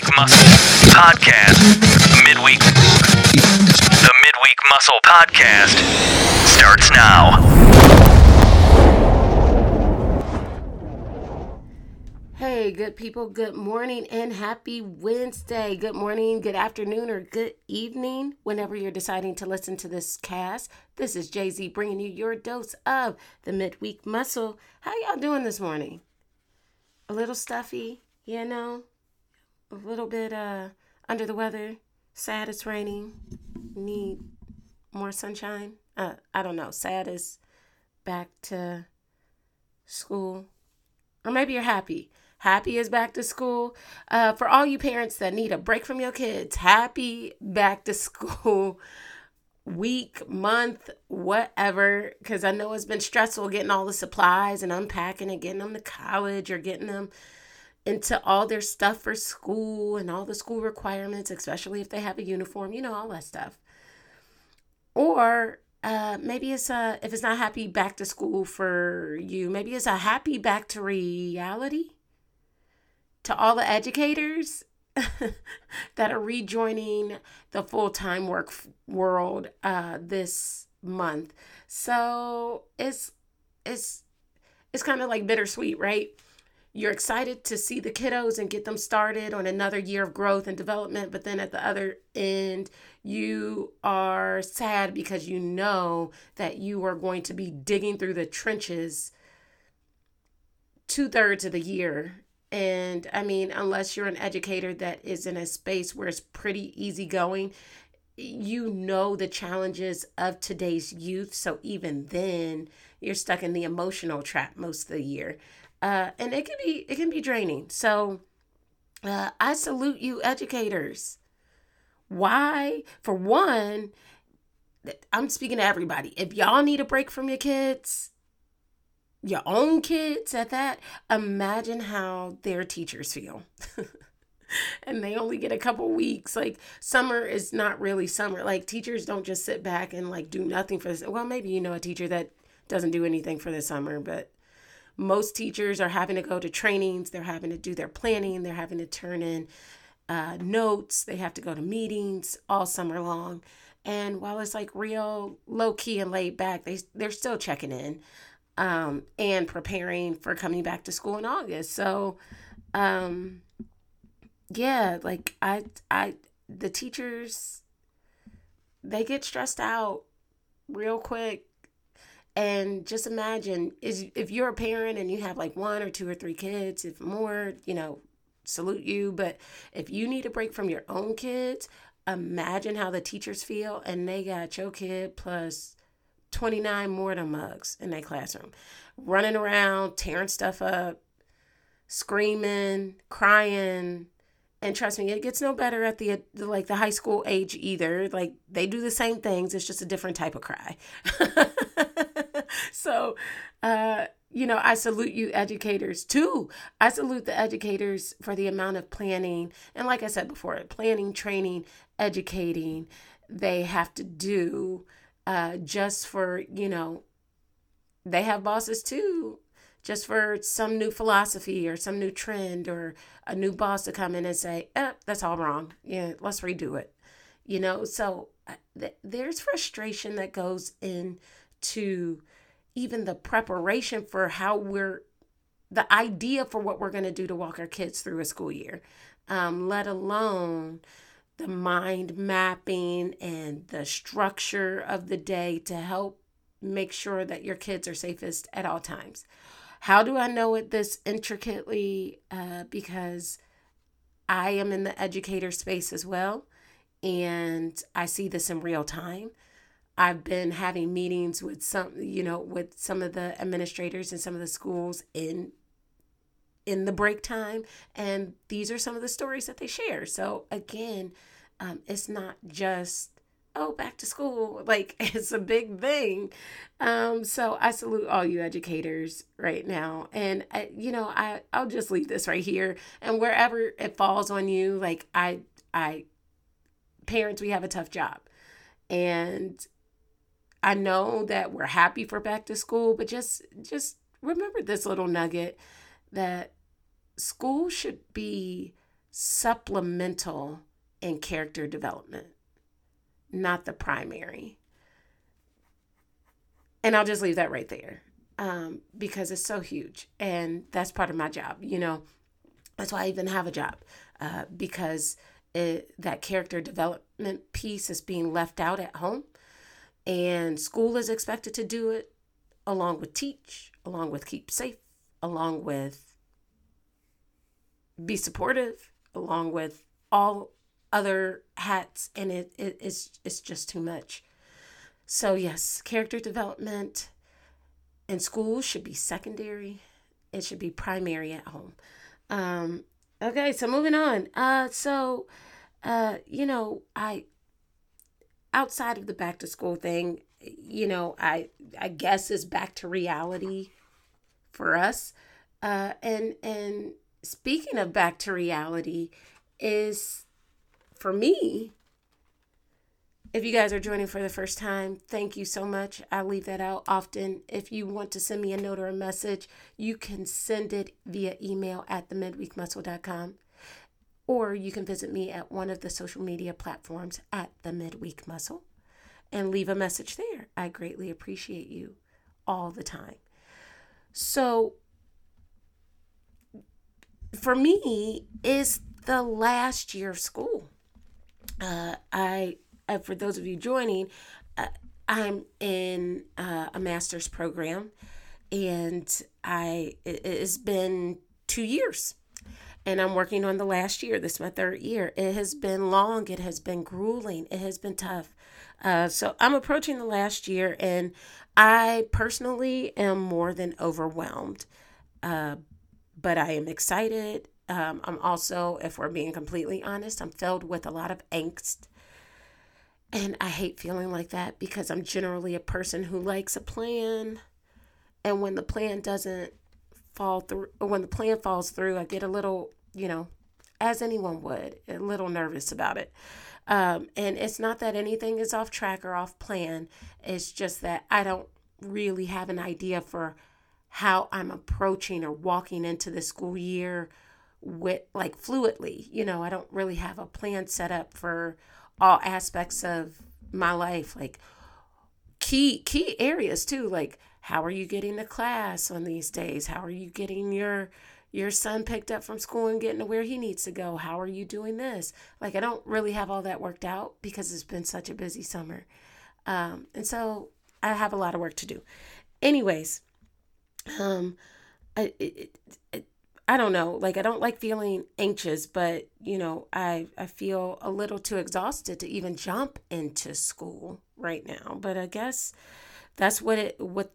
Midweek Muscle Podcast. Midweek. The Midweek Muscle Podcast starts now. Hey, good people, good morning and happy Wednesday. Good morning, good afternoon, or good evening, whenever you're deciding to listen to this cast. This is JZ bringing you your dose of the midweek muscle. How y'all doing this morning? A little stuffy, you know, a little bit uh under the weather. Sad it's raining. Need more sunshine. Uh, I don't know. Sad is back to school, or maybe you're happy. Happy is back to school. Uh, for all you parents that need a break from your kids, happy back to school week, month, whatever. Because I know it's been stressful getting all the supplies and unpacking and getting them to college or getting them into all their stuff for school and all the school requirements, especially if they have a uniform, you know, all that stuff. Or uh, maybe it's a, if it's not happy back to school for you, maybe it's a happy back to reality to all the educators that are rejoining the full-time work f- world uh, this month. So it's it's it's kind of like bittersweet, right? You're excited to see the kiddos and get them started on another year of growth and development, but then at the other end, you are sad because you know that you are going to be digging through the trenches two thirds of the year and I mean, unless you're an educator that is in a space where it's pretty easygoing, you know the challenges of today's youth. So even then, you're stuck in the emotional trap most of the year, uh, and it can be it can be draining. So uh, I salute you, educators. Why? For one, I'm speaking to everybody. If y'all need a break from your kids, your own kids at that, imagine how their teachers feel. and they only get a couple weeks. Like summer is not really summer. Like teachers don't just sit back and like do nothing for this. Well, maybe you know a teacher that doesn't do anything for the summer, but most teachers are having to go to trainings, they're having to do their planning, they're having to turn in uh, notes, they have to go to meetings all summer long. And while it's like real low key and laid back, they they're still checking in um, and preparing for coming back to school in August. So, um, yeah, like I, I, the teachers, they get stressed out real quick. And just imagine is if you're a parent and you have like one or two or three kids, if more, you know, salute you. But if you need a break from your own kids, imagine how the teachers feel and they got your kid plus 29 more of mugs in their classroom, running around, tearing stuff up, screaming, crying. And trust me, it gets no better at the like the high school age either. Like they do the same things, it's just a different type of cry. you know, I salute you educators too. I salute the educators for the amount of planning and like I said before, planning, training, educating they have to do uh, just for, you know, they have bosses too, just for some new philosophy or some new trend or a new boss to come in and say, eh, that's all wrong. Yeah, let's redo it. You know, so uh, th- there's frustration that goes into even the preparation for how we're the idea for what we're going to do to walk our kids through a school year, um, let alone the mind mapping and the structure of the day to help make sure that your kids are safest at all times. How do I know it this intricately? Uh, because I am in the educator space as well, and I see this in real time. I've been having meetings with some, you know, with some of the administrators and some of the schools in in the break time and these are some of the stories that they share. So again um, it's not just oh back to school like it's a big thing. Um so i salute all you educators right now. And I, you know i i'll just leave this right here. And wherever it falls on you like i i parents we have a tough job. And i know that we're happy for back to school but just just remember this little nugget that school should be supplemental in character development, not the primary. And I'll just leave that right there um, because it's so huge. And that's part of my job. You know, that's why I even have a job uh, because it, that character development piece is being left out at home. And school is expected to do it along with teach, along with keep safe, along with be supportive, along with all other hats. And it, it it's, it's just too much. So, yes, character development in school should be secondary, it should be primary at home. Um, okay, so moving on. Uh, so, uh, you know, I outside of the back to school thing, you know, I I guess is back to reality for us. Uh, and and speaking of back to reality, is for me if you guys are joining for the first time, thank you so much. I leave that out often. If you want to send me a note or a message, you can send it via email at themidweekmuscle.com or you can visit me at one of the social media platforms at the Midweek Muscle and leave a message there. I greatly appreciate you all the time. So, for me, is the last year of school. Uh, I uh, for those of you joining, uh, I'm in uh, a master's program, and I it, has been two years, and I'm working on the last year. This is my third year. It has been long. It has been grueling. It has been tough. Uh, so I'm approaching the last year, and I personally am more than overwhelmed. Uh, but I am excited. Um, I'm also, if we're being completely honest, I'm filled with a lot of angst and I hate feeling like that because I'm generally a person who likes a plan. And when the plan doesn't fall through, when the plan falls through, I get a little, you know, as anyone would, a little nervous about it. Um, and it's not that anything is off track or off plan, it's just that I don't really have an idea for how I'm approaching or walking into the school year with like fluidly. You know, I don't really have a plan set up for all aspects of my life like key key areas too like how are you getting to class on these days? How are you getting your your son picked up from school and getting to where he needs to go? How are you doing this? Like i don't really have all that worked out because it's been such a busy summer. Um, and so i have a lot of work to do. Anyways um it, it, it, I don't know, like I don't like feeling anxious, but you know, I I feel a little too exhausted to even jump into school right now. But I guess that's what it what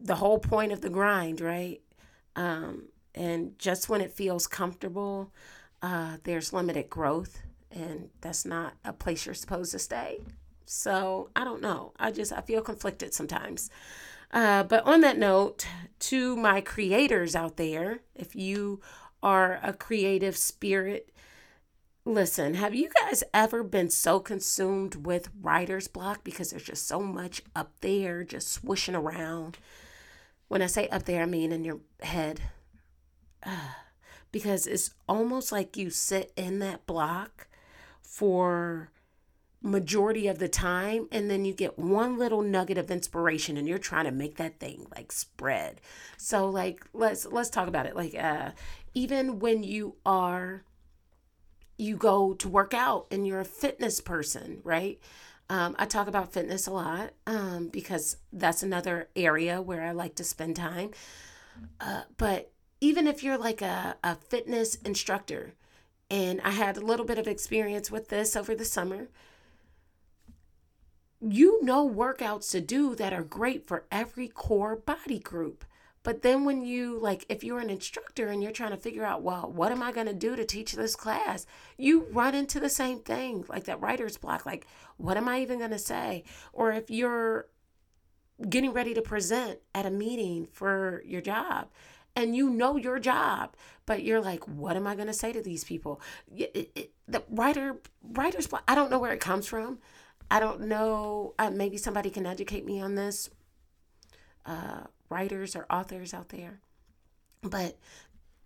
the whole point of the grind, right? Um, and just when it feels comfortable, uh, there's limited growth, and that's not a place you're supposed to stay. So I don't know. I just I feel conflicted sometimes. Uh, but on that note, to my creators out there, if you are a creative spirit, listen, have you guys ever been so consumed with writer's block because there's just so much up there just swishing around? When I say up there, I mean in your head. Because it's almost like you sit in that block for majority of the time and then you get one little nugget of inspiration and you're trying to make that thing like spread so like let's let's talk about it like uh even when you are you go to work out and you're a fitness person right um, i talk about fitness a lot um, because that's another area where i like to spend time uh, but even if you're like a, a fitness instructor and i had a little bit of experience with this over the summer you know workouts to do that are great for every core body group. But then when you like if you're an instructor and you're trying to figure out, well, what am I going to do to teach this class? You run into the same thing, like that writer's block, like what am I even going to say? Or if you're getting ready to present at a meeting for your job and you know your job, but you're like, what am I going to say to these people? It, it, the writer writer's block, I don't know where it comes from. I don't know. Uh, maybe somebody can educate me on this. Uh, writers or authors out there. But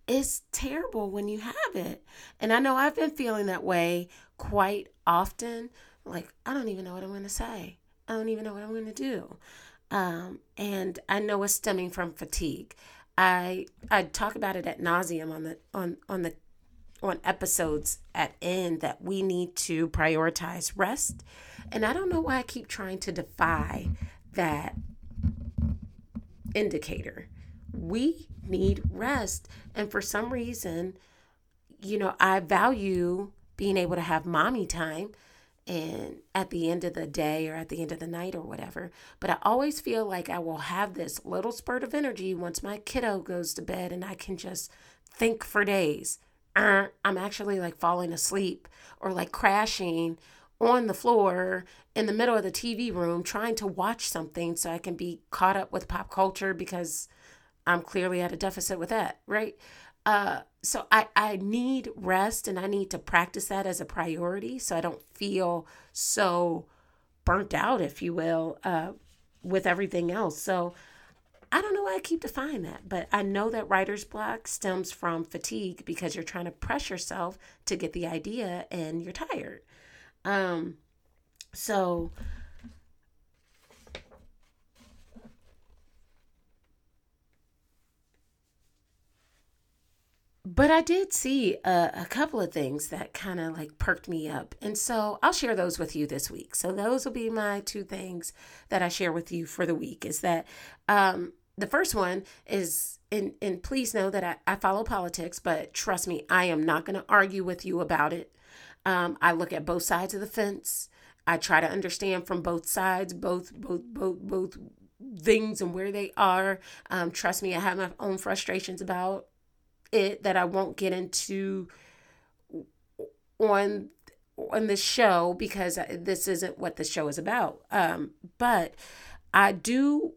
it's terrible when you have it. And I know I've been feeling that way quite often. Like, I don't even know what I'm going to say. I don't even know what I'm going to do. Um, and I know it's stemming from fatigue. I I talk about it at nauseum on the on on the on episodes at end that we need to prioritize rest. And I don't know why I keep trying to defy that indicator. We need rest. And for some reason, you know, I value being able to have mommy time and at the end of the day or at the end of the night or whatever. But I always feel like I will have this little spurt of energy once my kiddo goes to bed and I can just think for days. Uh, I'm actually like falling asleep or like crashing on the floor in the middle of the TV room trying to watch something so I can be caught up with pop culture because I'm clearly at a deficit with that, right? Uh, so I, I need rest and I need to practice that as a priority so I don't feel so burnt out, if you will, uh, with everything else. So I don't know why I keep defying that, but I know that writer's block stems from fatigue because you're trying to press yourself to get the idea and you're tired. Um, so but I did see a, a couple of things that kind of like perked me up. And so I'll share those with you this week. So those will be my two things that I share with you for the week is that um, the first one is, and, and please know that I, I follow politics, but trust me, I am not going to argue with you about it. Um, I look at both sides of the fence. I try to understand from both sides, both, both, both, both things and where they are. Um, trust me, I have my own frustrations about it that I won't get into on on this show because this isn't what the show is about. Um, but I do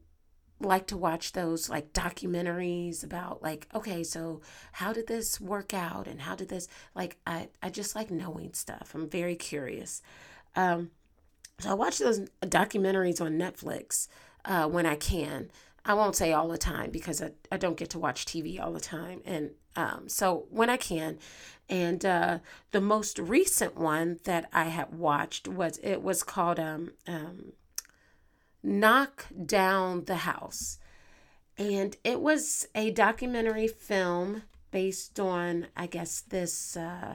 like to watch those like documentaries about like okay so how did this work out and how did this like i i just like knowing stuff. I'm very curious. Um so i watch those documentaries on netflix uh when i can. I won't say all the time because i, I don't get to watch tv all the time and um, so when I can, and uh, the most recent one that I had watched was it was called um, um, "Knock Down the House," and it was a documentary film based on I guess this. Uh,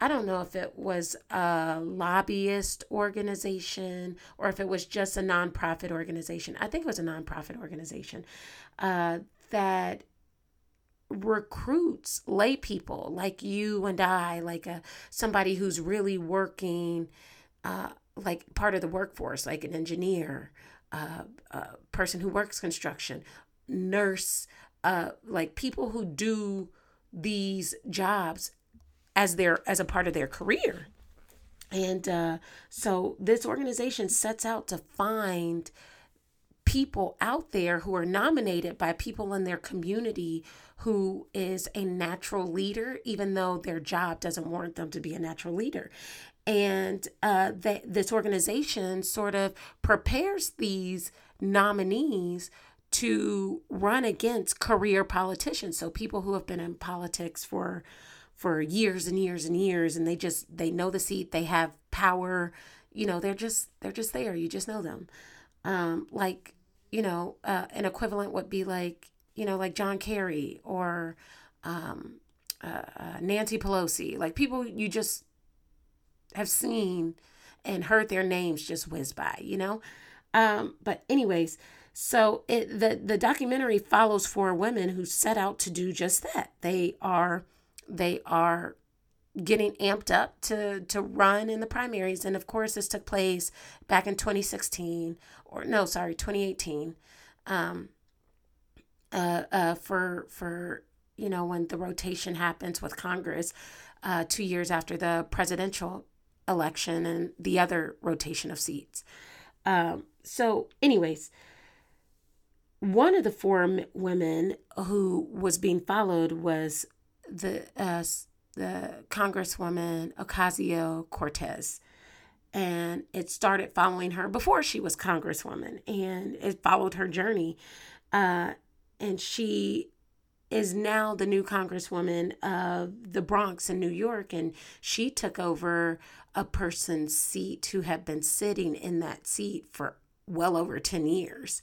I don't know if it was a lobbyist organization or if it was just a nonprofit organization. I think it was a nonprofit organization uh, that recruits lay people like you and I, like a somebody who's really working, uh, like part of the workforce, like an engineer, uh, a person who works construction, nurse, uh, like people who do these jobs as their as a part of their career. And uh, so this organization sets out to find people out there who are nominated by people in their community who is a natural leader, even though their job doesn't warrant them to be a natural leader. And uh, they, this organization sort of prepares these nominees to run against career politicians. So people who have been in politics for for years and years and years and they just they know the seat, they have power, you know, they're just they're just there. You just know them. Um, like you know, uh, an equivalent would be like, you know, like John Kerry or um, uh, uh, Nancy Pelosi, like people you just have seen and heard their names just whiz by, you know. Um, but anyways, so it the the documentary follows four women who set out to do just that. They are they are getting amped up to to run in the primaries and of course this took place back in 2016 or no sorry 2018 um uh uh for for you know when the rotation happens with congress uh 2 years after the presidential election and the other rotation of seats um so anyways one of the four women who was being followed was the uh the Congresswoman Ocasio Cortez. And it started following her before she was Congresswoman, and it followed her journey. Uh, and she is now the new congresswoman of the Bronx in New York, and she took over a person's seat who had been sitting in that seat for well over 10 years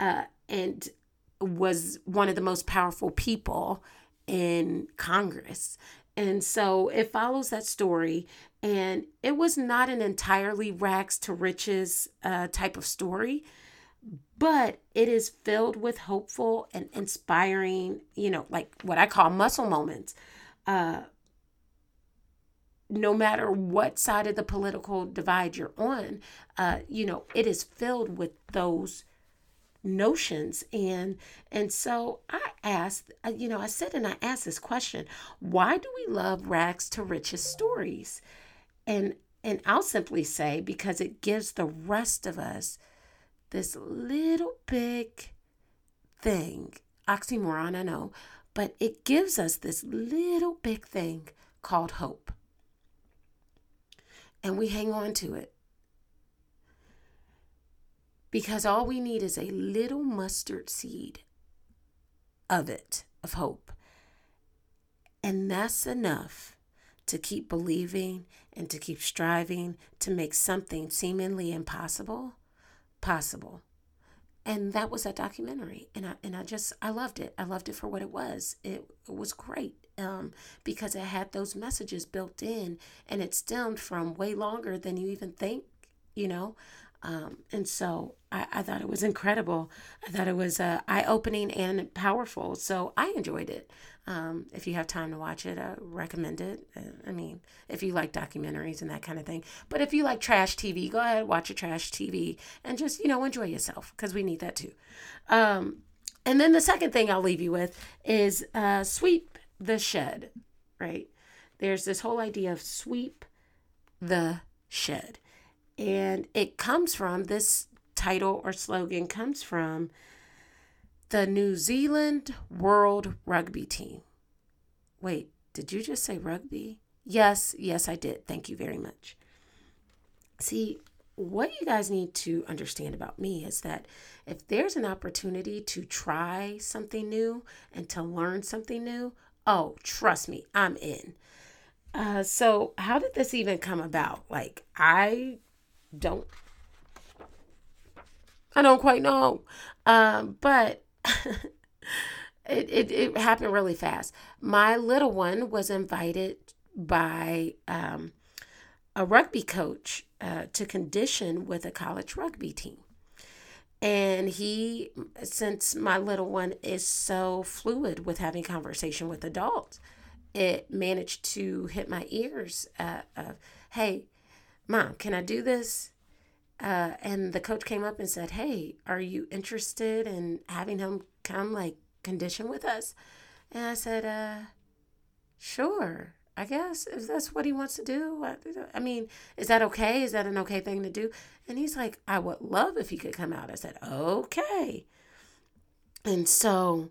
uh, and was one of the most powerful people in Congress. And so it follows that story. And it was not an entirely rags to riches uh, type of story, but it is filled with hopeful and inspiring, you know, like what I call muscle moments. Uh, no matter what side of the political divide you're on, uh, you know, it is filled with those notions and and so i asked uh, you know i said and i asked this question why do we love rags to riches stories and and i'll simply say because it gives the rest of us this little big thing, oxymoron, I know, but it gives us this little big thing called hope. And we hang on to it. Because all we need is a little mustard seed of it, of hope. And that's enough to keep believing and to keep striving to make something seemingly impossible possible. And that was that documentary and i and i just i loved it. I loved it for what it was. It, it was great um, because it had those messages built in and it stemmed from way longer than you even think you know um, and so I, I thought it was incredible i thought it was uh, eye-opening and powerful so i enjoyed it um, if you have time to watch it, I recommend it. Uh, I mean, if you like documentaries and that kind of thing. But if you like trash TV, go ahead, watch a trash TV and just, you know, enjoy yourself because we need that too. Um, and then the second thing I'll leave you with is uh, sweep the shed, right? There's this whole idea of sweep the shed. And it comes from this title or slogan comes from the New Zealand World Rugby Team. Wait, did you just say rugby? Yes, yes, I did. Thank you very much. See, what you guys need to understand about me is that if there's an opportunity to try something new and to learn something new, oh, trust me, I'm in. Uh, so, how did this even come about? Like, I don't, I don't quite know. Um, but it, it, it happened really fast. My little one was invited by um, a rugby coach uh, to condition with a college rugby team. And he, since my little one is so fluid with having conversation with adults, it managed to hit my ears. Uh, of, hey, mom, can I do this? Uh, and the coach came up and said, Hey, are you interested in having him come like condition with us? And I said, uh, Sure, I guess if that's what he wants to do. I mean, is that okay? Is that an okay thing to do? And he's like, I would love if he could come out. I said, Okay. And so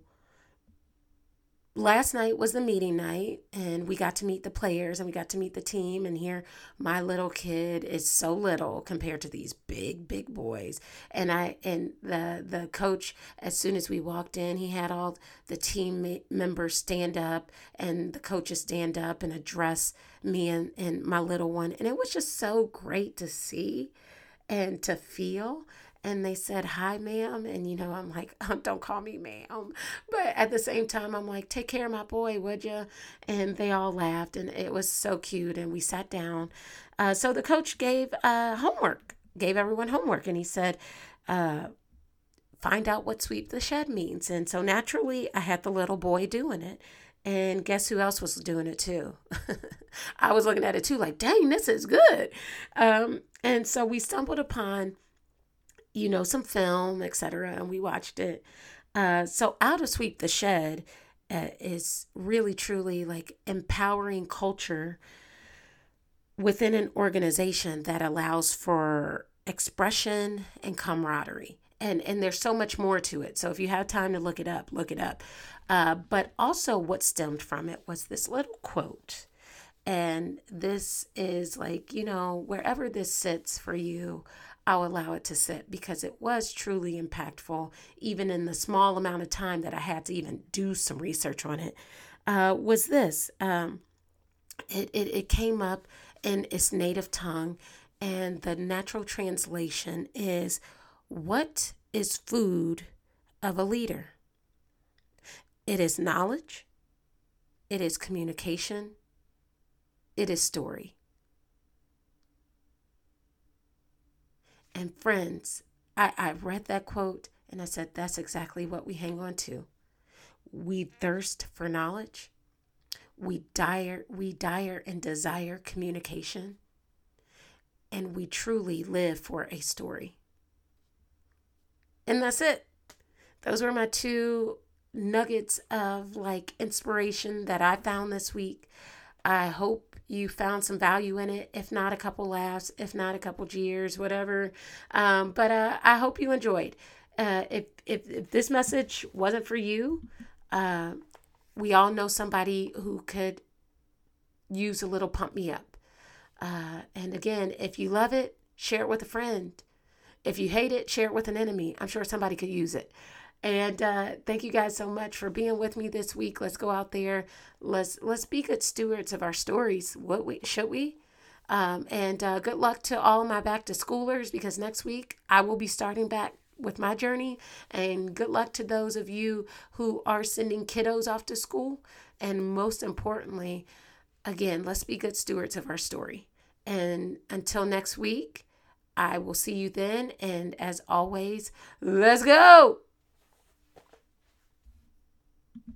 last night was the meeting night and we got to meet the players and we got to meet the team and here my little kid is so little compared to these big big boys. And i and the the coach as soon as we walked in he had all the team members stand up and the coaches stand up and address me and, and my little one. And it was just so great to see and to feel and they said hi ma'am and you know i'm like oh, don't call me ma'am but at the same time i'm like take care of my boy would you and they all laughed and it was so cute and we sat down uh, so the coach gave uh, homework gave everyone homework and he said uh, find out what sweep the shed means and so naturally i had the little boy doing it and guess who else was doing it too? I was looking at it too, like, dang, this is good. Um, and so we stumbled upon you know, some film, etc., and we watched it. Uh, so, Out of Sweep the Shed uh, is really truly like empowering culture within an organization that allows for expression and camaraderie. And, and there's so much more to it. So if you have time to look it up, look it up. Uh, but also, what stemmed from it was this little quote And this is like, you know, wherever this sits for you, I'll allow it to sit because it was truly impactful, even in the small amount of time that I had to even do some research on it. Uh, was this? Um, it, it, it came up in its native tongue, and the natural translation is What is food of a leader? It is knowledge, it is communication, it is story. And friends, I, I read that quote and I said, that's exactly what we hang on to. We thirst for knowledge. We dire, we dire and desire communication. And we truly live for a story. And that's it. Those were my two nuggets of like inspiration that I found this week. I hope you found some value in it. If not, a couple laughs. If not, a couple jeers, whatever. Um, but uh, I hope you enjoyed. Uh, if, if, if this message wasn't for you, uh, we all know somebody who could use a little pump me up. Uh, and again, if you love it, share it with a friend. If you hate it, share it with an enemy. I'm sure somebody could use it. And uh, thank you guys so much for being with me this week. Let's go out there. Let's let's be good stewards of our stories. What we should we? Um, and uh, good luck to all my back to schoolers because next week I will be starting back with my journey. And good luck to those of you who are sending kiddos off to school. And most importantly, again, let's be good stewards of our story. And until next week, I will see you then. And as always, let's go.